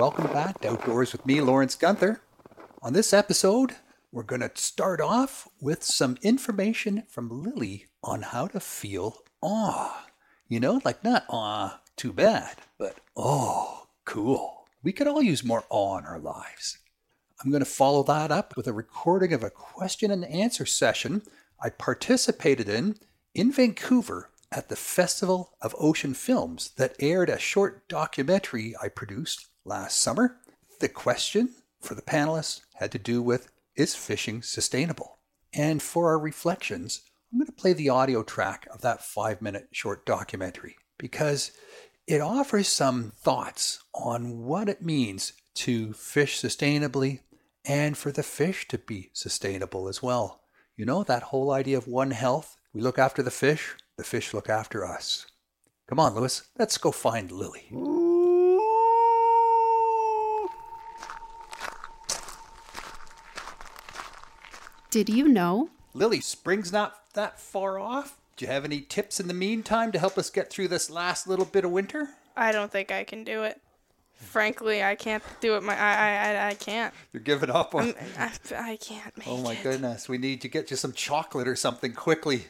Welcome back to Outdoors with me, Lawrence Gunther. On this episode, we're going to start off with some information from Lily on how to feel awe. You know, like not awe, too bad, but oh, cool. We could all use more awe in our lives. I'm going to follow that up with a recording of a question and answer session I participated in in Vancouver at the Festival of Ocean Films that aired a short documentary I produced last summer. The question for the panelists had to do with Is fishing sustainable? And for our reflections, I'm going to play the audio track of that five minute short documentary because it offers some thoughts on what it means to fish sustainably and for the fish to be sustainable as well. You know, that whole idea of one health. We look after the fish, the fish look after us. Come on, Lewis, let's go find Lily. Did you know? Lily, spring's not that far off. Do you have any tips in the meantime to help us get through this last little bit of winter? I don't think I can do it. Frankly, I can't do it. My I I I, can't. You're giving up on. I, I can't make Oh my it. goodness, we need to get you some chocolate or something quickly.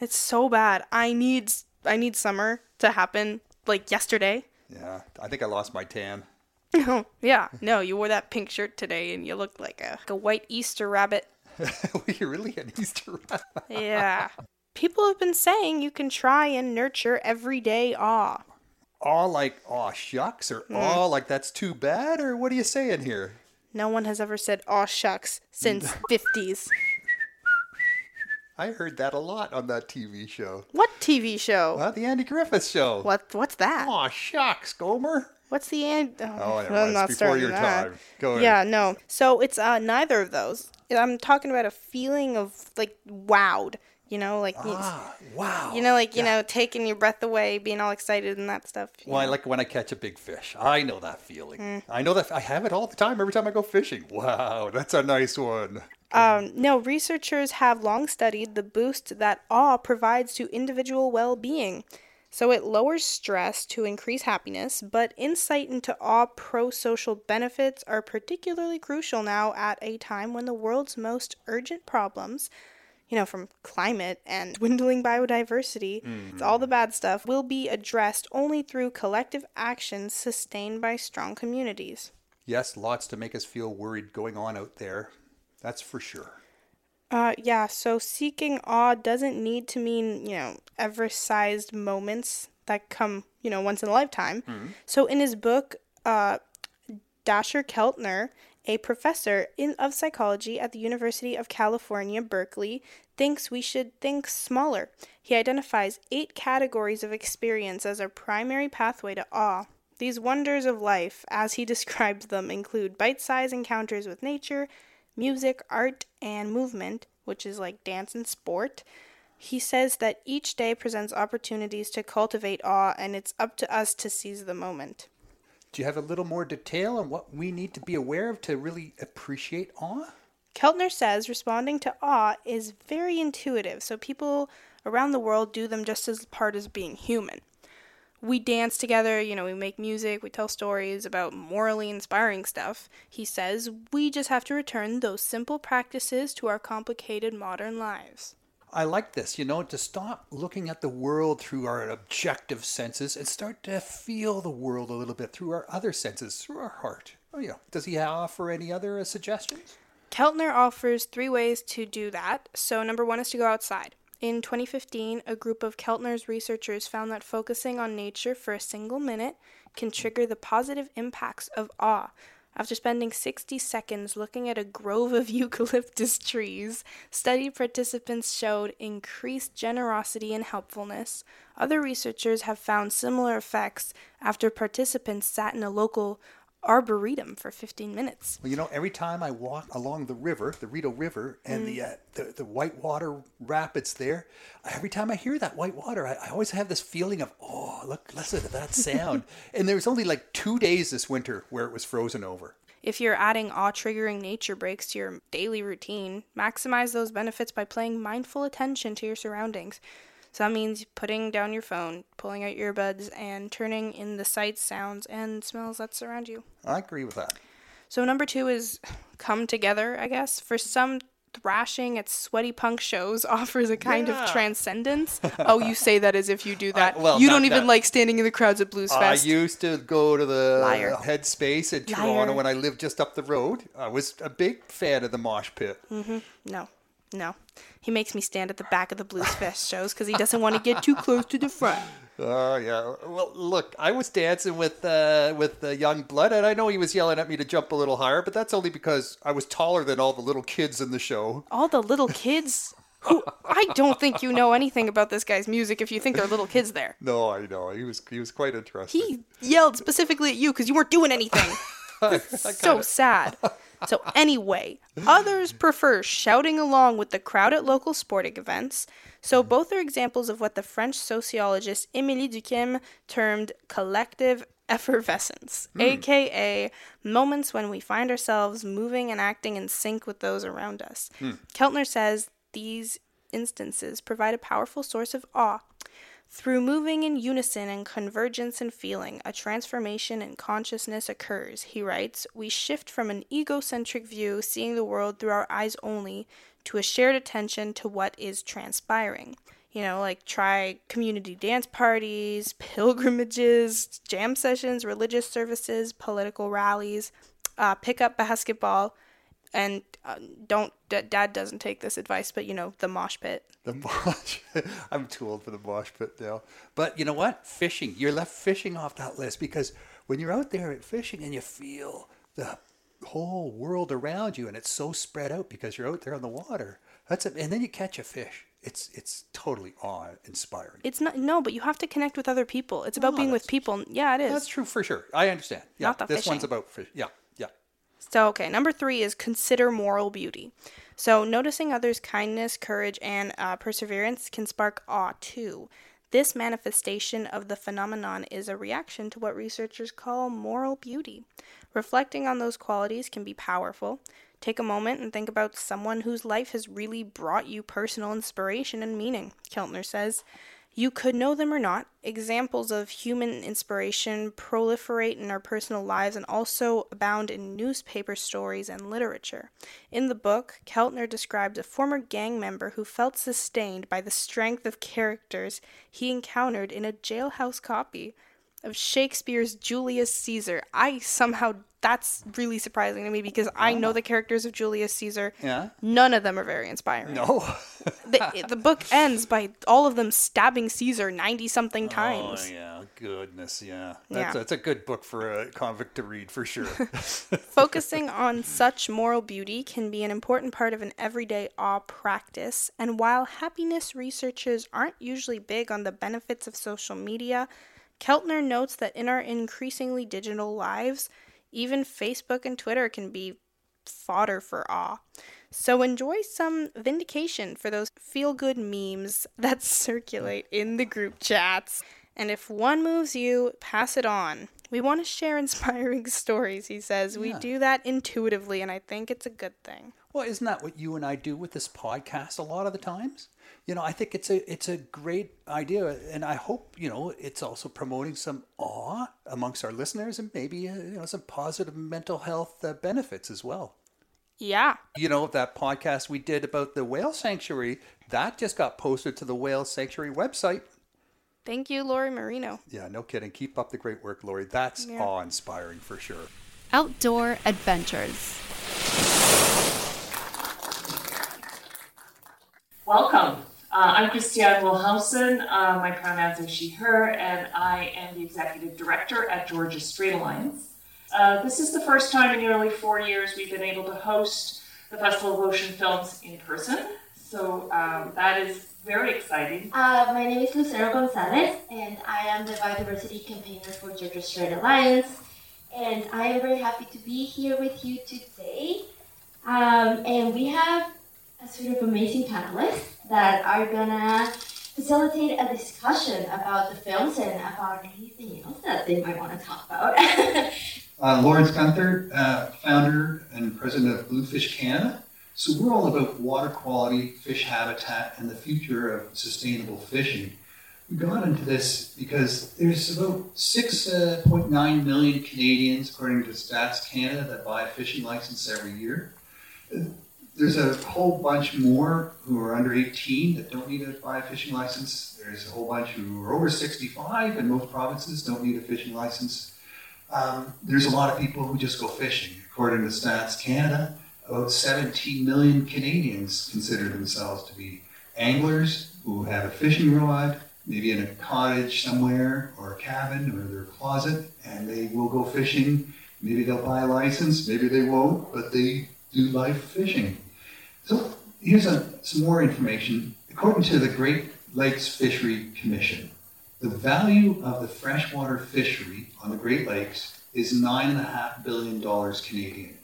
It's so bad. I need I need summer to happen like yesterday. Yeah, I think I lost my tan. Oh yeah, no, you wore that pink shirt today and you looked like a, like a white Easter rabbit. we really had Easter. Yeah. People have been saying you can try and nurture everyday awe. All like, aw shucks, or aw like that's too bad, or what are you saying here? No one has ever said aw shucks since 50s. I heard that a lot on that TV show. What TV show? Uh, the Andy Griffith Show. What what's that? Aw shucks, Gomer. What's the end? Oh, Oh, never I'm not before starting your that. time. Go ahead. Yeah, no. So it's uh neither of those. I'm talking about a feeling of like wowed. You know, like you- Ah, wow. you know, like you know, taking your breath away, being all excited and that stuff. Well, I like when I catch a big fish. I know that feeling. Hmm. I know that I have it all the time every time I go fishing. Wow, that's a nice one. Um, no, researchers have long studied the boost that awe provides to individual well being. So it lowers stress to increase happiness, but insight into all pro social benefits are particularly crucial now at a time when the world's most urgent problems, you know, from climate and dwindling biodiversity, it's all the bad stuff, will be addressed only through collective actions sustained by strong communities. Yes, lots to make us feel worried going on out there. That's for sure. Uh, yeah, so seeking awe doesn't need to mean, you know, ever sized moments that come, you know, once in a lifetime. So in his book, uh, Dacher Keltner, a professor in, of psychology at the University of California, Berkeley, thinks we should think smaller. He identifies eight categories of experience as our primary pathway to awe. These wonders of life, as he describes them, include bite sized encounters with nature, music, art, and movement, which is like dance and sport. He says that each day presents opportunities to cultivate awe, and it's up to us to seize the moment. Do you have a little more detail on what we need to be aware of to really appreciate awe? Keltner says responding to awe is very intuitive, so people around the world do them just as part as being human. We dance together, you know, we make music, we tell stories about morally inspiring stuff. He says we just have to return those simple practices to our complicated modern lives. I like this, you know, to stop looking at the world through our objective senses and start to feel the world a little bit through our other senses, through our heart. Oh, yeah. Does he offer any other uh, suggestions? Keltner offers three ways to do that. So, number one is to go outside. In 2015, a group of Keltner's researchers found that focusing on nature for a single minute can trigger the positive impacts of awe. After spending 60 seconds looking at a grove of eucalyptus trees, study participants showed increased generosity and helpfulness. Other researchers have found similar effects after participants sat in a local arboretum for 15 minutes. Well, you know, every time I walk along the river, the Rideau River, and the, uh, the the whitewater rapids there, every time I hear that white water, I, I always have this feeling of, oh, look, listen to that sound. and there was only like two days this winter where it was frozen over. If you're adding awe triggering nature breaks to your daily routine, maximize those benefits by paying mindful attention to your surroundings. So that means putting down your phone, pulling out your earbuds, and turning in the sights, sounds, and smells that surround you. I agree with that. So number two is come together, I guess. For some, thrashing at sweaty punk shows offers a kind Yeah. of transcendence. oh, you say that as if you do that. well, you don't even that. like standing in the crowds at Blues Fest. I used to go to the Liar. Headspace in Toronto when I lived just up the road. I was a big fan of the mosh pit. Mm-hmm. no, no. He makes me stand at the back of the Blues Fest shows because he doesn't want to get too close to the front. Oh yeah. Well, look, I was dancing with uh, with uh, Yungblud, and I know he was yelling at me to jump a little higher, but that's only because I was taller than all the little kids in the show. All the little kids. Who I don't think you know anything about this guy's music if you think there are little kids there. No, I know he was he was quite interesting. He yelled specifically at you because you weren't doing anything. so sad. So, anyway, others prefer shouting along with the crowd at local sporting events. So, mm-hmm. both are examples of what the French sociologist Émile Durkheim termed collective effervescence, hmm. aka moments when we find ourselves moving and acting in sync with those around us. Hmm. Keltner says these instances provide a powerful source of awe. Through moving in unison and convergence in feeling, a transformation in consciousness occurs, he writes. We shift from an egocentric view, seeing the world through our eyes only, to a shared attention to what is transpiring. You know, like try community dance parties, pilgrimages, jam sessions, religious services, political rallies, uh, pick up basketball, and uh, don't, d- dad doesn't take this advice, but you know, the mosh pit. The mosh. I'm too old for the mosh pit now. But you know what? Fishing. You're left fishing off that list because when you're out there fishing and you feel the whole world around you and it's so spread out because you're out there on the water. That's it. And then you catch a fish. It's it's totally awe inspiring. It's not no, but you have to connect with other people. It's about Oh, being with people. Yeah, it is. That's true for sure. I understand. Yeah. This one's about fish. Yeah. So, okay, number three is consider moral beauty. So, noticing others' kindness, courage, and uh, perseverance can spark awe too. This manifestation of the phenomenon is a reaction to what researchers call moral beauty. Reflecting on those qualities can be powerful. Take a moment and think about someone whose life has really brought you personal inspiration and meaning, Keltner says. You could know them or not. Examples of human inspiration proliferate in our personal lives and also abound in newspaper stories and literature. In the book, Keltner describes a former gang member who felt sustained by the strength of characters he encountered in a jailhouse copy of Shakespeare's Julius Caesar. I somehow that's really surprising to me because I know oh. the characters of Julius Caesar. Yeah. None of them are very inspiring. No. The, the book ends by all of them stabbing Caesar 90 something times. Oh yeah, goodness, yeah. That's Yeah. that's a good book for a convict to read for sure. Focusing on such moral beauty can be an important part of an everyday awe practice, and while happiness researchers aren't usually big on the benefits of social media, Keltner notes that in our increasingly digital lives, even Facebook and Twitter can be fodder for awe. So enjoy some vindication for those feel good memes that circulate in the group chats. And if one moves you, pass it on. We want to share inspiring stories, he says. We Yeah. do that intuitively, and I think it's a good thing. Well, isn't that what you and I do with this podcast a lot of the times? You know, I think it's a it's a great idea, and I hope you know it's also promoting some awe amongst our listeners, and maybe uh, you know some positive mental health uh, benefits as well. Yeah. You know, that podcast we did about the whale sanctuary that just got posted to the whale sanctuary website. Thank you, Lori Marino. Yeah, no kidding. Keep up the great work, Lori. That's Yeah. awe inspiring for sure. Outdoor adventures. Welcome. Uh, I'm Christiane Wilhelmsen. Uh, my pronouns are she, her, and I am the executive director at Georgia Strait Alliance. Uh, this is the first time in nearly four years we've been able to host the Festival of Ocean Films in person. So um, that is very exciting. Uh, my name is Lucero Gonzalez, and I am the biodiversity campaigner for Georgia Strait Alliance. And I am very happy to be here with you today. Um, and we have a sort of amazing panelists that are gonna facilitate a discussion about the films and about anything else that they might want to talk about. Uh, Lawrence Gunther, uh, founder and president of Bluefish Canada. So we're all about water quality, fish habitat, and the future of sustainable fishing. We got into this because there's about 6.9 million Canadians, according to Stats Canada, that buy a fishing license every year. There's a whole bunch more who are under 18 that don't need to buy a fishing license. There's a whole bunch who are over 65, and most provinces don't need a fishing license. Um, there's a lot of people who just go fishing. According to Stats Canada, about 17 million Canadians consider themselves to be anglers who have a fishing rod, maybe in a cottage somewhere or a cabin or their closet, and they will go fishing. Maybe they'll buy a license, maybe they won't, but they do live fishing. So here's a, some more information. According to the Great Lakes Fishery Commission, the value of the freshwater fishery on the Great Lakes is $9.5 billion Canadian.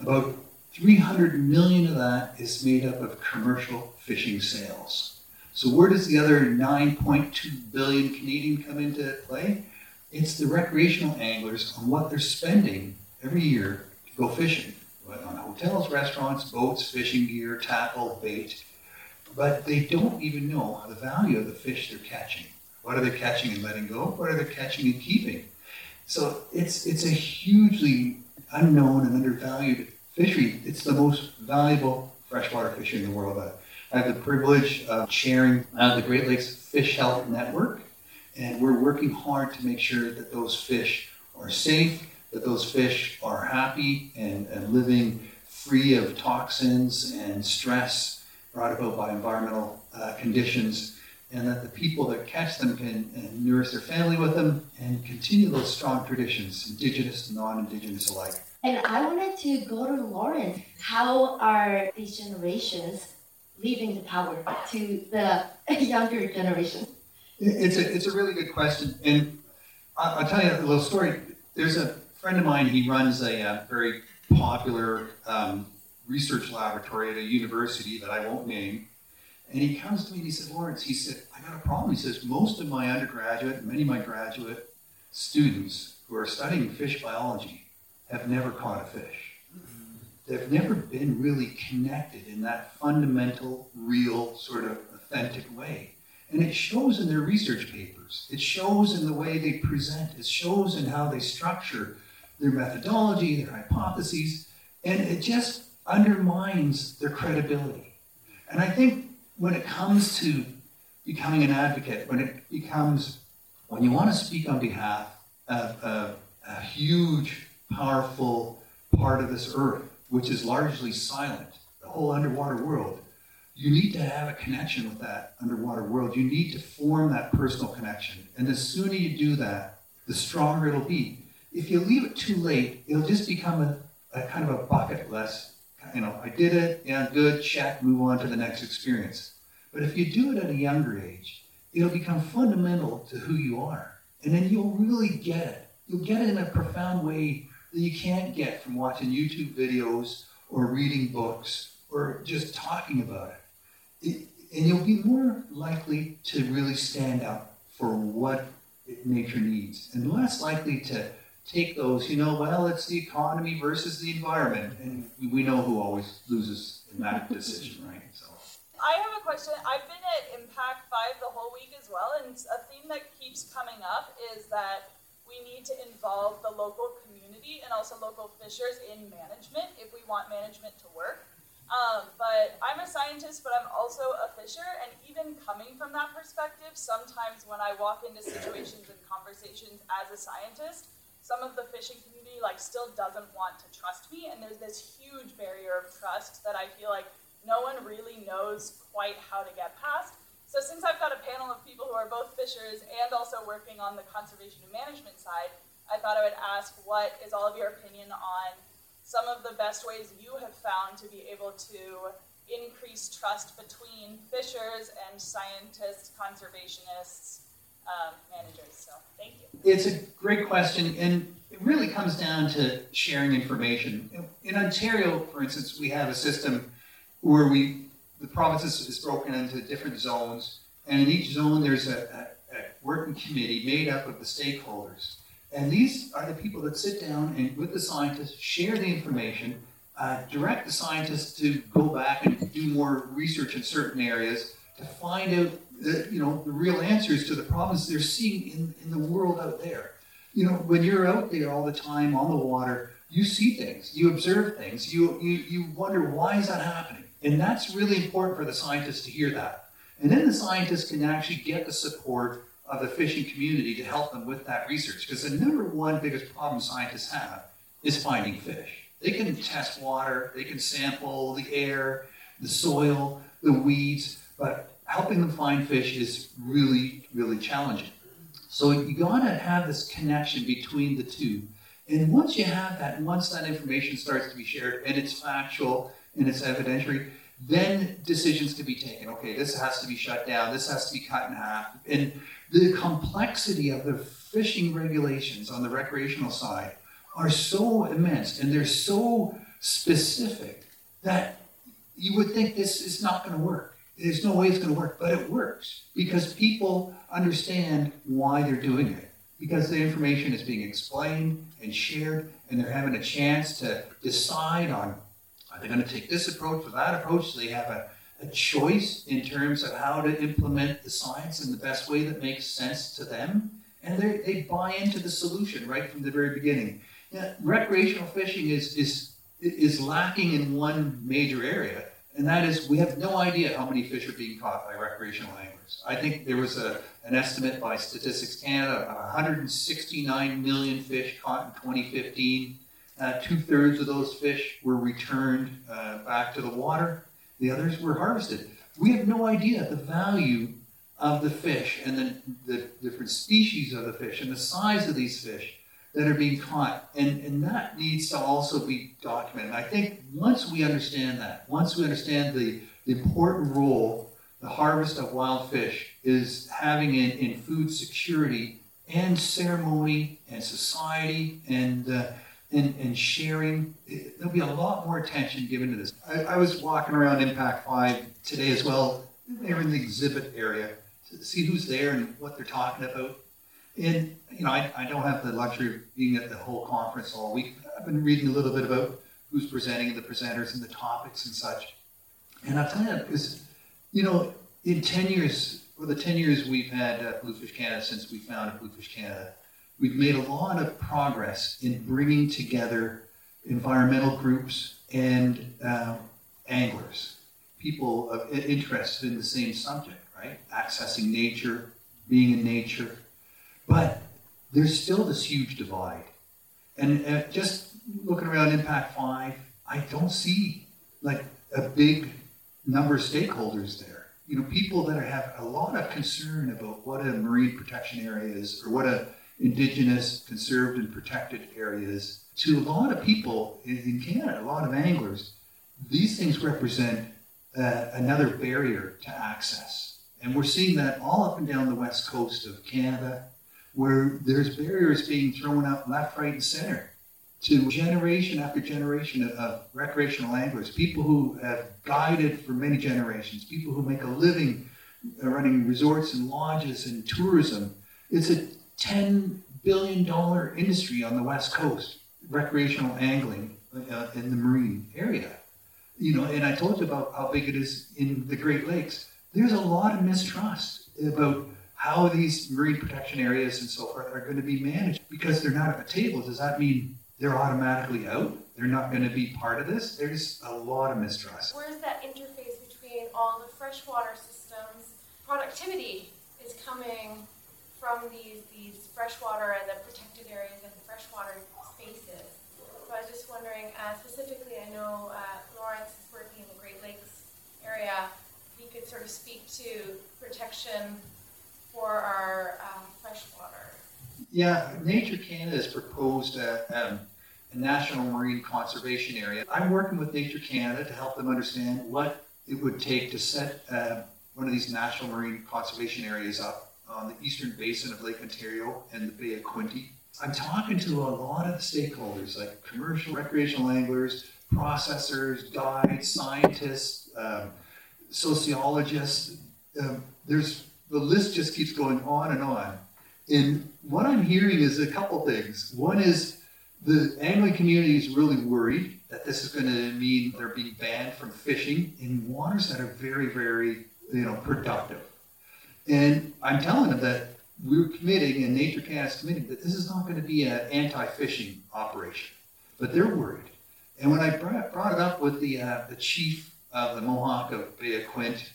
About 300 million of that is made up of commercial fishing sales. So where does the other 9.2 billion Canadian come into play? It's the recreational anglers on what they're spending every year to go fishing, hotels, restaurants, boats, fishing gear, tackle, bait. But they don't even know the value of the fish they're catching. What are they catching and letting go? What are they catching and keeping? So it's it's a hugely unknown and undervalued fishery. It's the most valuable freshwater fishery in the world. I have the privilege of chairing uh, the Great Lakes Fish Health Network, and we're working hard to make sure that those fish are safe, that those fish are happy and, and living free of toxins and stress brought about by environmental uh, conditions, and that the people that catch them can nourish their family with them and continue those strong traditions, indigenous and non-indigenous alike. And I wanted to go to Lawrence. How are these generations leaving the power to the younger generation? It's a, it's a really good question. And I'll, I'll tell you a little story. There's a friend of mine, he runs a, a uh, very popular um, research laboratory at a university that I won't name. And he comes to me and he said, Lawrence, he said, I got a problem. He says, most of my undergraduate, many of my graduate students who are studying fish biology have never caught a fish. They've never been really connected in that fundamental, real, sort of authentic way. And it shows in their research papers. It shows in the way they present. It shows in how they structure their methodology, their hypotheses, and it just undermines their credibility. And I think when it comes to becoming an advocate, when it becomes, when you want to speak on behalf of a, a huge powerful part of this earth, which is largely silent, the whole underwater world. You need to have a connection with that underwater world. You need to form that personal connection. And the sooner you do that, the stronger it'll be. If you leave it too late, it'll just become a, a kind of a bucket list. You know, I did it, yeah, good, check, move on to the next experience. But if you do it at a younger age, it'll become fundamental to who you are. And then you'll really get it. You'll get it in a profound way that you can't get from watching YouTube videos or reading books or just talking about it. it and you'll be more likely to really stand up for what nature needs and less likely to take those, you know, well, it's the economy versus the environment. And we know who always loses in that decision, right? So. I have a question. I've been at IMPAC5 the whole week as well, and a theme that keeps coming up is that we need to involve the local community and also local fishers in management if we want management to work. Um, but I'm a scientist, but I'm also a fisher, and even coming from that perspective, sometimes when I walk into situations and conversations as a scientist, some of the fishing community like still doesn't want to trust me, and there's this huge barrier of trust that I feel like no one really knows quite how to get past. So since I've got a panel of people who are both fishers and also working on the conservation and management side, I thought I would ask what is all of your opinion on some of the best ways you have found to be able to increase trust between fishers and scientists, conservationists, um, managers. So thank you. It's a great question, and it really comes down to sharing information. In Ontario, for instance, we have a system where we the province is, broken into different zones, and in each zone there's a, a, a, working committee made up of the stakeholders. And these are the people that sit down and with the scientists share the information, uh, direct the scientists to go back and do more research in certain areas to find out the, you know, the real answers to the problems they're seeing in, in the world out there. You know, when you're out there all the time on the water, you see things, you observe things, you, you, you wonder why is that happening? And that's really important for the scientists to hear that. And then the scientists can actually get the support of the fishing community to help them with that research. Because the number one biggest problem scientists have is finding fish. They can test water, they can sample the air, the soil, the weeds, but helping them find fish is really, really challenging. So you gotta have this connection between the two. And once you have that, once that information starts to be shared and it's factual and it's evidentiary, then decisions can be taken. Okay, this has to be shut down, this has to be cut in half. And the complexity of the fishing regulations on the recreational side are so immense and they're so specific that you would think this is not going to work. There's no way it's going to work, but it works because people understand why they're doing it. Because the information is being explained and shared, and they're having a chance to decide on are they going to take this approach or that approach. So they have a, a choice in terms of how to implement the science in the best way that makes sense to them. And they buy into the solution right from the very beginning. Yeah, recreational fishing is, is, is lacking in one major area, and that is we have no idea how many fish are being caught by recreational anglers. I think there was a, an estimate by Statistics Canada of 169 million fish caught in 2015. Uh, Two thirds of those fish were returned uh, back to the water, the others were harvested. We have no idea the value of the fish and the, the different species of the fish and the size of these fish that are being caught. And, and that needs to also be documented. I think once we understand that, once we understand the, the important role the harvest of wild fish is having in, in food security and ceremony and society and, uh, and, and sharing, there'll be a lot more attention given to this. I, I was walking around IMPAC5 today as well. They were in the exhibit area to see who's there and what they're talking about. And, you know, I, I don't have the luxury of being at the whole conference all week. I've been reading a little bit about who's presenting and the presenters and the topics and such. And I'll tell you, because, you know, in 10 years, or the 10 years we've had uh, Bluefish Canada since we founded Bluefish Canada, we've made a lot of progress in bringing together environmental groups and uh, anglers, people of interested in the same subject, right? Accessing nature, being in nature, but there's still this huge divide. And uh, just looking around IMPAC5, I don't see like a big number of stakeholders there. You know, people that have a lot of concern about what a marine protection area is or what a indigenous conserved and protected area is. To a lot of people in Canada, a lot of anglers, these things represent uh, another barrier to access. And we're seeing that all up and down the west coast of Canada, where there's barriers being thrown up left, right, and center to generation after generation of, of, recreational anglers, people who have guided for many generations, people who make a living uh, running resorts and lodges and tourism. It's a $10 billion industry on the West Coast, recreational angling uh, in the marine area. You know, and I told you about how big it is in the Great Lakes. There's a lot of mistrust about how these marine protection areas and so forth are going to be managed because they're not at the table. Does that mean they're automatically out? They're not going to be part of this? There's a lot of mistrust. Where's that interface between all the freshwater systems? Productivity is coming from these, these freshwater and the protected areas and the freshwater spaces. So I was just wondering, uh, specifically, I know uh, Lawrence is working in the Great Lakes area. He could sort of speak to protection for our um, freshwater? Yeah, Nature Canada has proposed a, um, a, national marine conservation area. I'm working with Nature Canada to help them understand what it would take to set uh, one of these national marine conservation areas up on the eastern basin of Lake Ontario and the Bay of Quinte. I'm talking to a lot of stakeholders like commercial, recreational anglers, processors, guides, scientists, um, sociologists. Um, there's the list just keeps going on and on. And what I'm hearing is a couple things. One is The angling community is really worried that this is going to mean they're being banned from fishing in waters that are very, very, you know, productive. And I'm telling them that we're committing, and Nature is committing, that this is not going to be an anti-fishing operation. But they're worried. And when I brought, it up with the, uh, the chief of the Mohawk of Bay of Quinte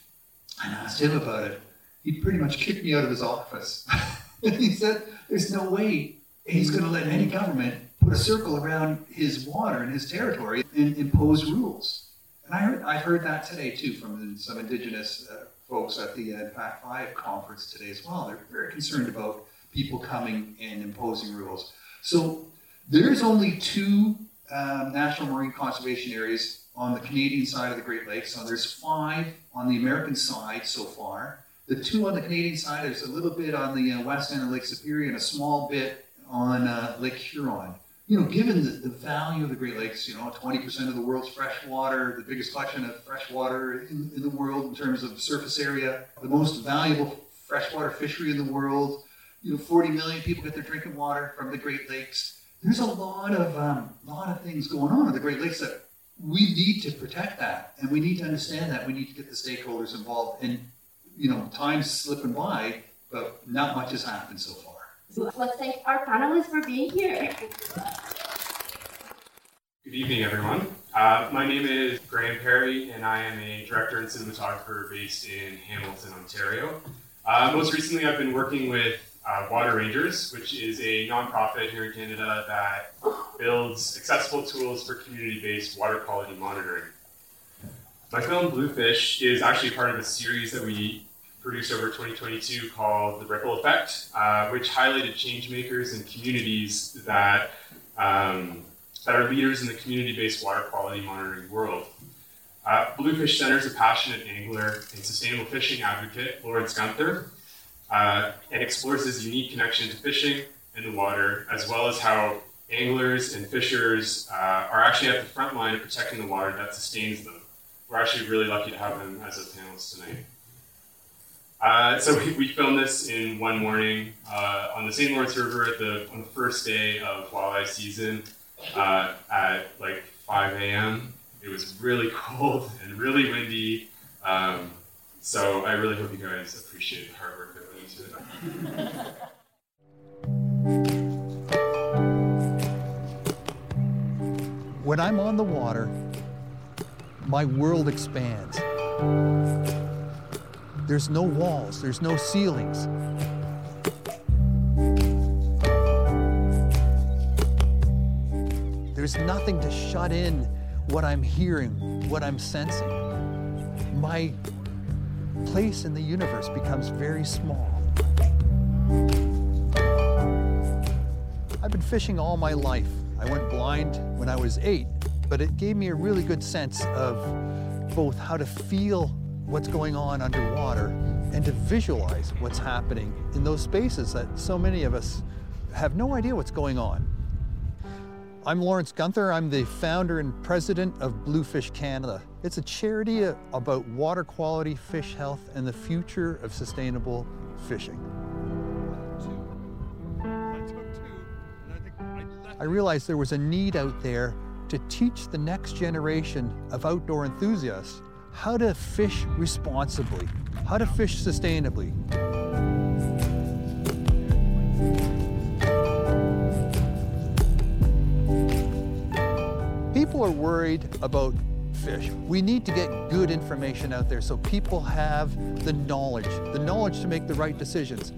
and asked him about it, he pretty much kicked me out of his office. he said, there's no way he's going to let any government put a circle around his water and his territory and impose rules. And I heard, I heard that today too from some indigenous uh, folks at the uh, Pac 5 conference today as well. They're very concerned about people coming and imposing rules. So there's only two um, national marine conservation areas on the Canadian side of the Great Lakes. So there's five on the American side so far. The two on the Canadian side, there's a little bit on the uh, west end of Lake Superior and a small bit on uh, Lake Huron. You know, given the, the, value of the Great Lakes, you know, 20% of the world's fresh water, the biggest collection of fresh water in, in the world in terms of surface area, the most valuable freshwater fishery in the world, you know, 40 million people get their drinking water from the Great Lakes. There's a lot of um, lot of things going on in the Great Lakes that we need to protect that, and we need to understand that. We need to get the stakeholders involved. And you know, time's slipping by, but not much has happened so far. Let's thank our panelists for being here. Good evening, everyone. Uh, my name is Graham Perry, and I am a director and cinematographer based in Hamilton, Ontario. Uh, most recently, I've been working with uh, Water Rangers, which is a nonprofit here in Canada that builds accessible tools for community based water quality monitoring. My film Bluefish is actually part of a series that we produced over 2022 called The Ripple Effect, uh, which highlighted change makers and communities that, um, that are leaders in the community based water quality monitoring world. Uh, Bluefish centers a passionate angler and sustainable fishing advocate, Lawrence Gunther, uh, and explores his unique connection to fishing and the water, as well as how anglers and fishers uh, are actually at the front line of protecting the water that sustains them. We're actually really lucky to have him as a panelist tonight. Uh, so we, we, filmed this in one morning uh, on the St. Lawrence River at the, on the first day of walleye season uh, at like 5 a.m. It was really cold and really windy. Um, so I really hope you guys appreciate the hard work that went into it. When I'm on the water, my world expands. There's no walls, there's no ceilings. There's nothing to shut in what I'm hearing, what I'm sensing. My place in the universe becomes very small. I've been fishing all my life. I went blind when I was eight, but it gave me a really good sense of both how to feel what's going on underwater and to visualize what's happening in those spaces that so many of us have no idea what's going on. I'm Lawrence Gunther. I'm the founder and president of Bluefish Canada. It's a charity about water quality, fish health, and the future of sustainable fishing. I realized there was a need out there to teach the next generation of outdoor enthusiasts how to fish responsibly, how to fish sustainably. People are worried about fish. We need to get good information out there so people have the knowledge, the knowledge to make the right decisions.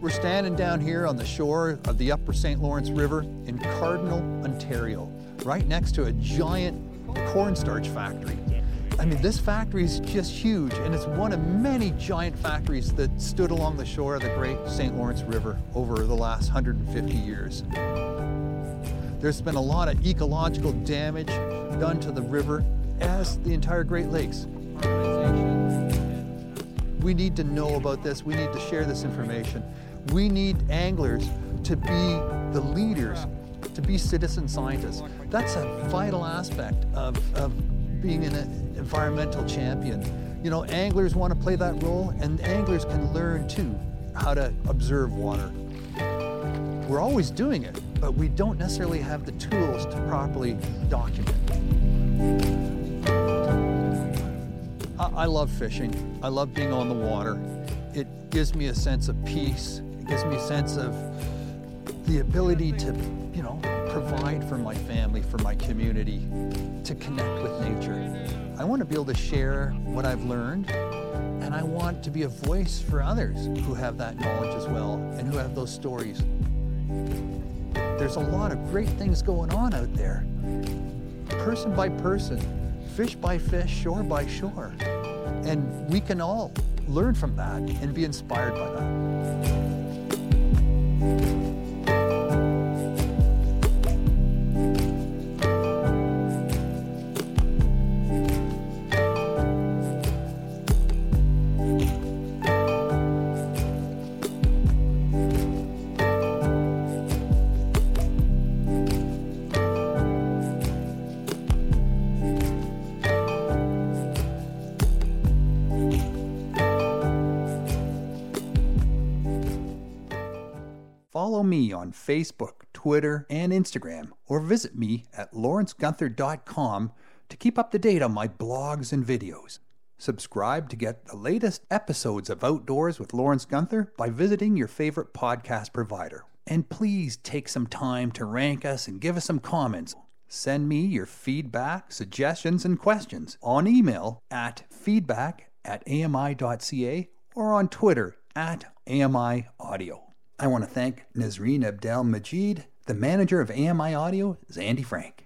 We're standing down here on the shore of the Upper St. Lawrence River in Cardinal, Ontario, right next to a giant cornstarch factory. I mean, this factory is just huge, and it's one of many giant factories that stood along the shore of the great St. Lawrence River over the last 150 years. There's been a lot of ecological damage done to the river as the entire Great Lakes. We need to know about this. We need to share this information. We need anglers to be the leaders, to be citizen scientists. That's a vital aspect of, of being an environmental champion. You know, anglers want to play that role, and anglers can learn too how to observe water. We're always doing it. but we don't necessarily have the tools to properly document. I, I love fishing. I love being on the water. It gives me a sense of peace. It gives me a sense of the ability to, you know, provide for my family, for my community, to connect with nature. I want to be able to share what I've learned, and I want to be a voice for others who have that knowledge as well and who have those stories. There's a lot of great things going on out there, person by person, fish by fish, shore by shore. And we can all learn from that and be inspired by that. Follow me on Facebook, Twitter, and Instagram, or visit me at lawrencegunther.com to keep up to date on my blogs and videos. Subscribe to get the latest episodes of Outdoors with Lawrence Gunther by visiting your favorite podcast provider. And please take some time to rank us and give us some comments. Send me your feedback, suggestions, and questions on email at feedback at ami.ca or on Twitter at AMI Audio. I want to thank Nazreen Abdel Majid. The manager of AMI Audio is Andy Frank.